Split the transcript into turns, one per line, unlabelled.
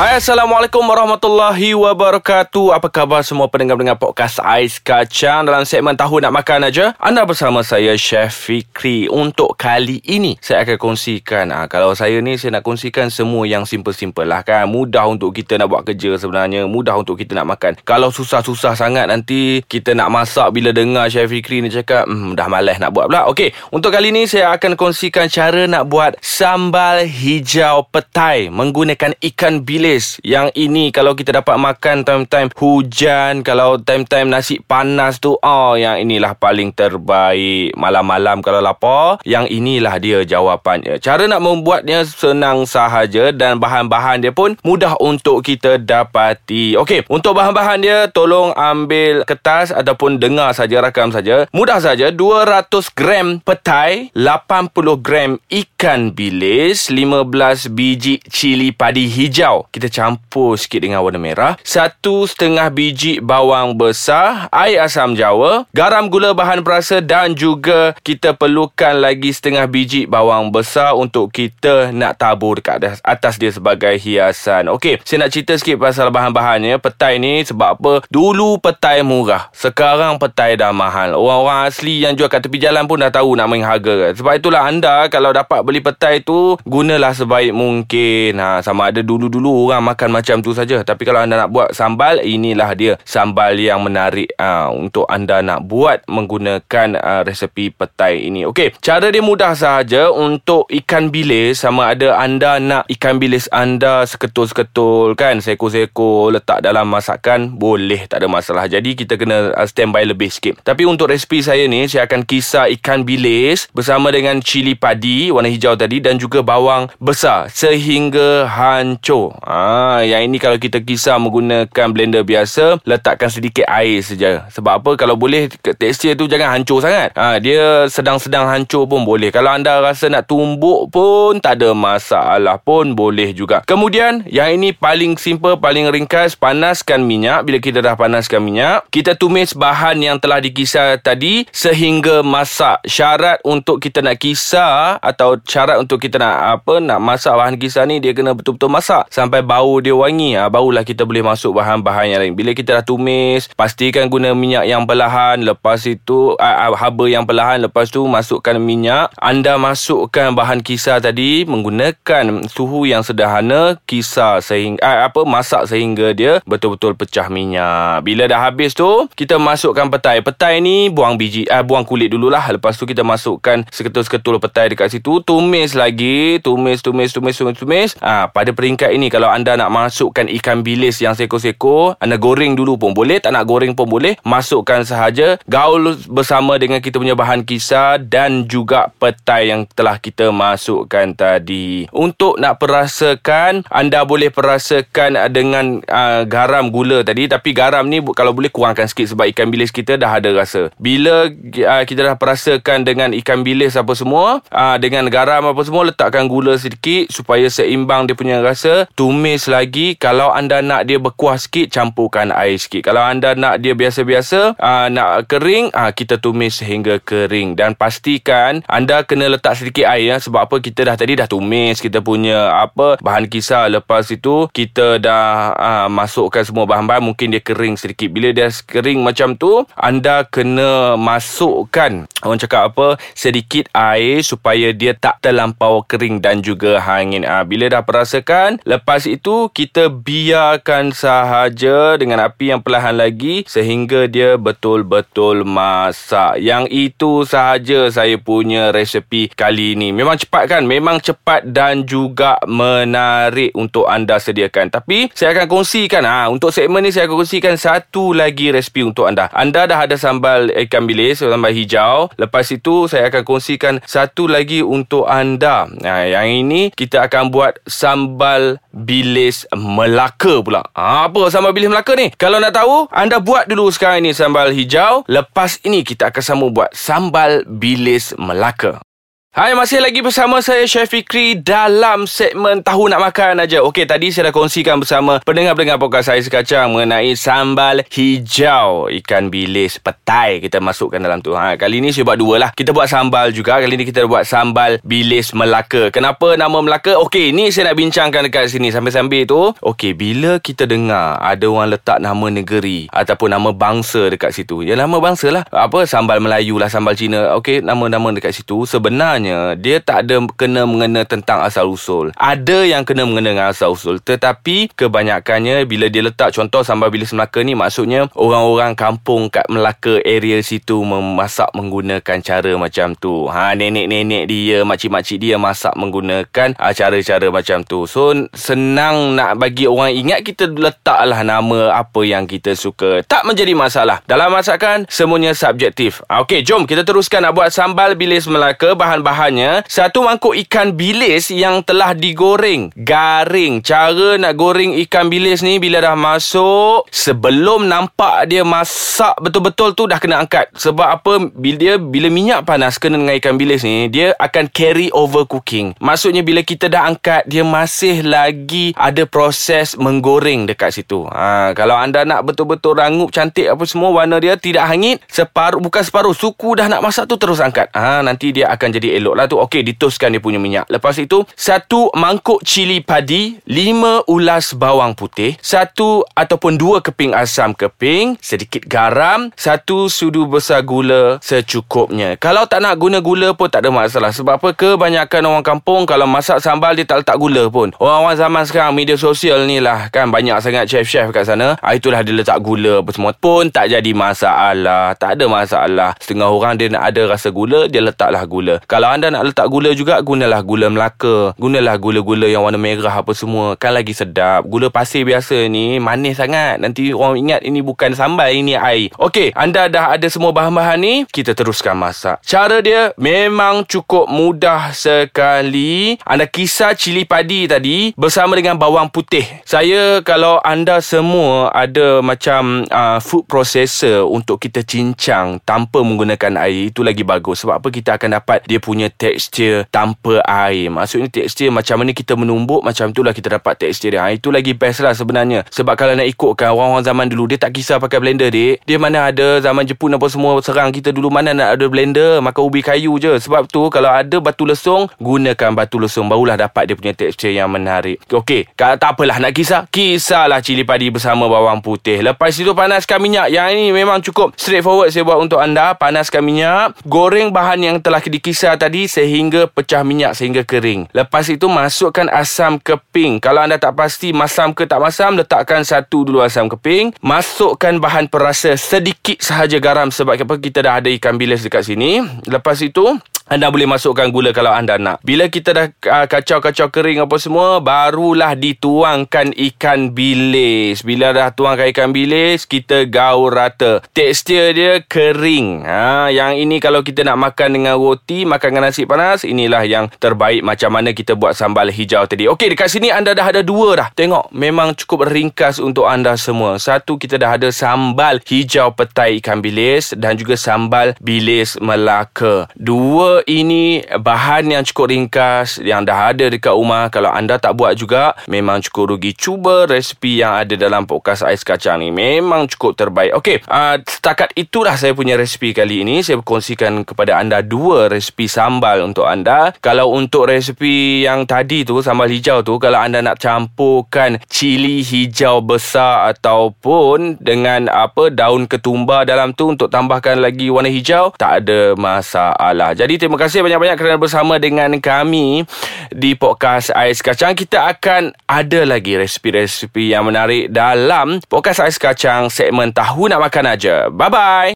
Hai Assalamualaikum warahmatullahi wabarakatuh. Apa khabar semua pendengar-pendengar podcast Ais Kacang? Dalam segmen Tahu Nak Makan Aja Anda bersama saya Chef Fikri. Untuk kali ini Saya akan kongsikan ha, Kalau saya ni Saya nak kongsikan semua yang simple-simple lah kan? Mudah untuk kita nak buat kerja sebenarnya Mudah untuk kita nak makan. Kalau susah-susah sangat nanti Kita nak masak Bila dengar Chef Fikri ni cakap hmm, Dah malas nak buat pula. Okey Untuk kali ni Saya akan kongsikan cara nak buat Sambal hijau petai Menggunakan ikan bilis bilis Yang ini kalau kita dapat makan time-time hujan Kalau time-time nasi panas tu Oh yang inilah paling terbaik. Malam-malam kalau lapar Yang inilah dia jawapannya. Cara nak membuatnya senang sahaja Dan bahan-bahan dia pun mudah untuk kita dapati. Okey, untuk bahan-bahan dia Tolong ambil kertas ataupun dengar saja rakam saja. Mudah saja 200 gram petai 80 gram ikan bilis 15 biji cili padi hijau kita campur sikit dengan warna merah. Satu setengah biji bawang besar, air asam jawa, garam gula bahan perasa dan juga kita perlukan lagi setengah biji bawang besar untuk kita nak tabur dekat atas dia sebagai hiasan. Okey, saya nak cerita sikit pasal bahan-bahannya. Petai ni sebab apa? Dulu petai murah. Sekarang petai dah mahal. Orang-orang asli yang jual kat tepi jalan pun dah tahu nak main harga. Sebab itulah anda kalau dapat beli petai tu, gunalah sebaik mungkin. Ha, sama ada dulu-dulu orang makan macam tu saja. Tapi kalau anda nak buat sambal, inilah dia sambal yang menarik uh, untuk anda nak buat menggunakan uh, resepi petai ini. Okey, cara dia mudah sahaja untuk ikan bilis sama ada anda nak ikan bilis anda seketul-seketul kan, seko-seko letak dalam masakan boleh tak ada masalah. Jadi kita kena uh, standby lebih sikit. Tapi untuk resepi saya ni, saya akan kisar ikan bilis bersama dengan cili padi warna hijau tadi dan juga bawang besar sehingga hancur. Ah, yang ini kalau kita kisar menggunakan blender biasa, letakkan sedikit air saja. Sebab apa? Kalau boleh tekstur tu jangan hancur sangat. Ah, dia sedang-sedang hancur pun boleh. Kalau anda rasa nak tumbuk pun tak ada masalah pun boleh juga. Kemudian, yang ini paling simple, paling ringkas, panaskan minyak. Bila kita dah panaskan minyak, kita tumis bahan yang telah dikisar tadi sehingga masak. Syarat untuk kita nak kisar atau syarat untuk kita nak apa nak masak bahan kisar ni dia kena betul-betul masak sampai sampai bau dia wangi ha, barulah kita boleh masuk bahan-bahan yang lain. Bila kita dah tumis pastikan guna minyak yang perlahan. Lepas itu uh, haba yang perlahan. Lepas tu masukkan minyak. Anda masukkan bahan kisar tadi menggunakan suhu yang sederhana kisar sehingga apa masak sehingga dia betul-betul pecah minyak. Bila dah habis tu kita masukkan petai. Petai ni buang biji uh, buang kulit dululah. Lepas tu kita masukkan seketul-seketul petai dekat situ. Tumis lagi tumis tumis tumis tumis tumis. Uh, pada peringkat ini kalau anda nak masukkan ikan bilis yang seko-seko, anda goreng dulu pun boleh, tak nak goreng pun boleh. Masukkan sahaja, gaul bersama dengan kita punya bahan kisar dan juga petai yang telah kita masukkan tadi. Untuk nak perasakan, anda boleh perasakan dengan uh, garam gula tadi. Tapi garam ni kalau boleh kurangkan sikit sebab ikan bilis kita dah ada rasa. Bila uh, kita dah perasakan dengan ikan bilis apa semua, uh, dengan garam apa semua, letakkan gula sedikit supaya seimbang dia punya rasa. Tumis tumis lagi Kalau anda nak dia berkuah sikit Campurkan air sikit. Kalau anda nak dia biasa-biasa ah, Nak kering ah, Kita tumis sehingga kering. Dan pastikan Anda kena letak sedikit air ya, Sebab apa? Kita dah tadi dah tumis Kita punya apa Bahan kisar. Lepas itu Kita dah aa, masukkan semua bahan-bahan Mungkin dia kering sedikit. Bila dia kering macam tu Anda kena masukkan Orang cakap apa Sedikit air Supaya dia tak terlampau kering Dan juga hangin. Aa, Bila dah perasakan Lepas itu kita biarkan sahaja dengan api yang perlahan lagi sehingga dia betul-betul masak. Yang itu sahaja saya punya resepi kali ini. Memang cepat kan? Memang cepat dan juga menarik untuk anda sediakan. Tapi saya akan kongsikan ha, untuk segmen ni saya akan kongsikan satu lagi resepi untuk anda. Anda dah ada sambal ikan bilis, sambal hijau. Lepas itu saya akan kongsikan satu lagi untuk anda. Nah, ha, yang ini kita akan buat sambal bilis bilis Melaka pula. Ha, apa sambal bilis Melaka ni? Kalau nak tahu, anda buat dulu sekarang ni sambal hijau. Lepas ini kita akan sambung buat sambal bilis Melaka. Hai, masih lagi bersama saya Chef Fikri dalam segmen Tahu Nak Makan aja. Okey, tadi saya dah kongsikan bersama pendengar-pendengar podcast saya sekacang mengenai sambal hijau ikan bilis petai kita masukkan dalam tu. Ha, kali ni saya buat dua lah. Kita buat sambal juga. Kali ni kita buat sambal bilis Melaka. Kenapa nama Melaka? Okey, ni saya nak bincangkan dekat sini sambil-sambil tu. Okey, bila kita dengar ada orang letak nama negeri ataupun nama bangsa dekat situ. Ya nama bangsa lah. Apa sambal Melayu lah, sambal Cina. Okey, nama-nama dekat situ sebenarnya sebenarnya dia tak ada kena mengena tentang asal usul. Ada yang kena mengena dengan asal usul tetapi kebanyakannya bila dia letak contoh sambal bilis Melaka ni maksudnya orang-orang kampung kat Melaka area situ memasak menggunakan cara macam tu. Ha nenek-nenek dia, makcik-makcik dia masak menggunakan ha, cara-cara macam tu. So senang nak bagi orang ingat kita letaklah nama apa yang kita suka. Tak menjadi masalah. Dalam masakan semuanya subjektif. Ha, Okey, jom kita teruskan nak buat sambal bilis Melaka bahan bahannya Satu mangkuk ikan bilis yang telah digoreng. Garing. Cara nak goreng ikan bilis ni Bila dah masuk Sebelum nampak dia masak betul-betul tu Dah kena angkat. Sebab apa? Bila dia Bila minyak panas kena dengan ikan bilis ni Dia akan carry over cooking. Maksudnya bila kita dah angkat Dia masih lagi Ada proses menggoreng dekat situ. Ha, Kalau anda nak betul-betul rangup cantik Apa semua warna dia Tidak hangit Separuh Bukan separuh Suku dah nak masak tu terus angkat. Ha, Nanti dia akan jadi elok lah tu. Okey ditoskan dia punya minyak. Lepas itu Satu mangkuk cili padi Lima ulas bawang putih Satu ataupun dua keping asam keping Sedikit garam Satu sudu besar gula secukupnya. Kalau tak nak guna gula pun tak ada masalah. Sebab apa? Kebanyakan orang kampung Kalau masak sambal dia tak letak gula pun. Orang-orang zaman sekarang media sosial ni lah Kan banyak sangat chef-chef kat sana. Ah, Itulah dia letak gula apa semua. Pun tak jadi masalah. Tak ada masalah. Setengah orang dia nak ada rasa gula Dia letaklah gula. Kalau anda nak letak gula juga Gunalah gula Melaka. Gunalah gula-gula yang warna merah apa semua. Kan lagi sedap. Gula pasir biasa ni Manis sangat. Nanti orang ingat ini bukan sambal Ini air. Okey Anda dah ada semua bahan-bahan ni Kita teruskan masak. Cara dia Memang cukup mudah sekali. Anda kisar cili padi tadi Bersama dengan bawang putih. Saya kalau anda semua Ada macam uh, Food processor Untuk kita cincang Tanpa menggunakan air Itu lagi bagus. Sebab apa? Kita akan dapat Dia punya punya tekstur tanpa air. Maksudnya tekstur macam mana kita menumbuk, macam itulah kita dapat tekstur dia. Ha, itu lagi best lah sebenarnya. Sebab kalau nak ikutkan orang-orang zaman dulu, dia tak kisah pakai blender, dek. Dia mana ada zaman Jepun apa semua serang kita dulu, mana nak ada blender, makan ubi kayu je. Sebab tu, kalau ada batu lesung, gunakan batu lesung. Barulah dapat dia punya tekstur yang menarik. Okey, tak apalah nak kisah, kisahlah cili padi bersama bawang putih. Lepas itu, panaskan minyak. Yang ini memang cukup straightforward saya buat untuk anda. Panaskan minyak. Goreng bahan yang telah dikisar tadi tadi sehingga pecah minyak sehingga kering. Lepas itu masukkan asam keping. Kalau anda tak pasti masam ke tak masam, letakkan satu dulu asam keping. Masukkan bahan perasa sedikit sahaja garam sebab kita dah ada ikan bilis dekat sini. Lepas itu anda boleh masukkan gula kalau anda nak. Bila kita dah uh, kacau-kacau kering apa semua, barulah dituangkan ikan bilis. Bila dah tuangkan ikan bilis, kita gaul rata. Tekstur dia kering. Ha, yang ini kalau kita nak makan dengan roti, makan dengan nasi panas, inilah yang terbaik macam mana kita buat sambal hijau tadi. Okey, dekat sini anda dah ada dua dah. Tengok, memang cukup ringkas untuk anda semua. Satu, kita dah ada sambal hijau petai ikan bilis dan juga sambal bilis Melaka. Dua ini bahan yang cukup ringkas yang dah ada dekat rumah. Kalau anda tak buat juga memang cukup rugi. Cuba resipi yang ada dalam podcast ais kacang ni. Memang cukup terbaik. Okey uh, setakat itulah saya punya resipi kali ini. Saya berkongsikan kepada anda dua resipi sambal untuk anda. Kalau untuk resipi yang tadi tu sambal hijau tu kalau anda nak campurkan cili hijau besar ataupun dengan apa daun ketumbar dalam tu untuk tambahkan lagi warna hijau tak ada masalah. Jadi terima kasih banyak-banyak kerana bersama dengan kami di podcast Ais Kacang. Kita akan ada lagi resipi-resipi yang menarik dalam podcast Ais Kacang segmen Tahu Nak Makan Aja. Bye-bye.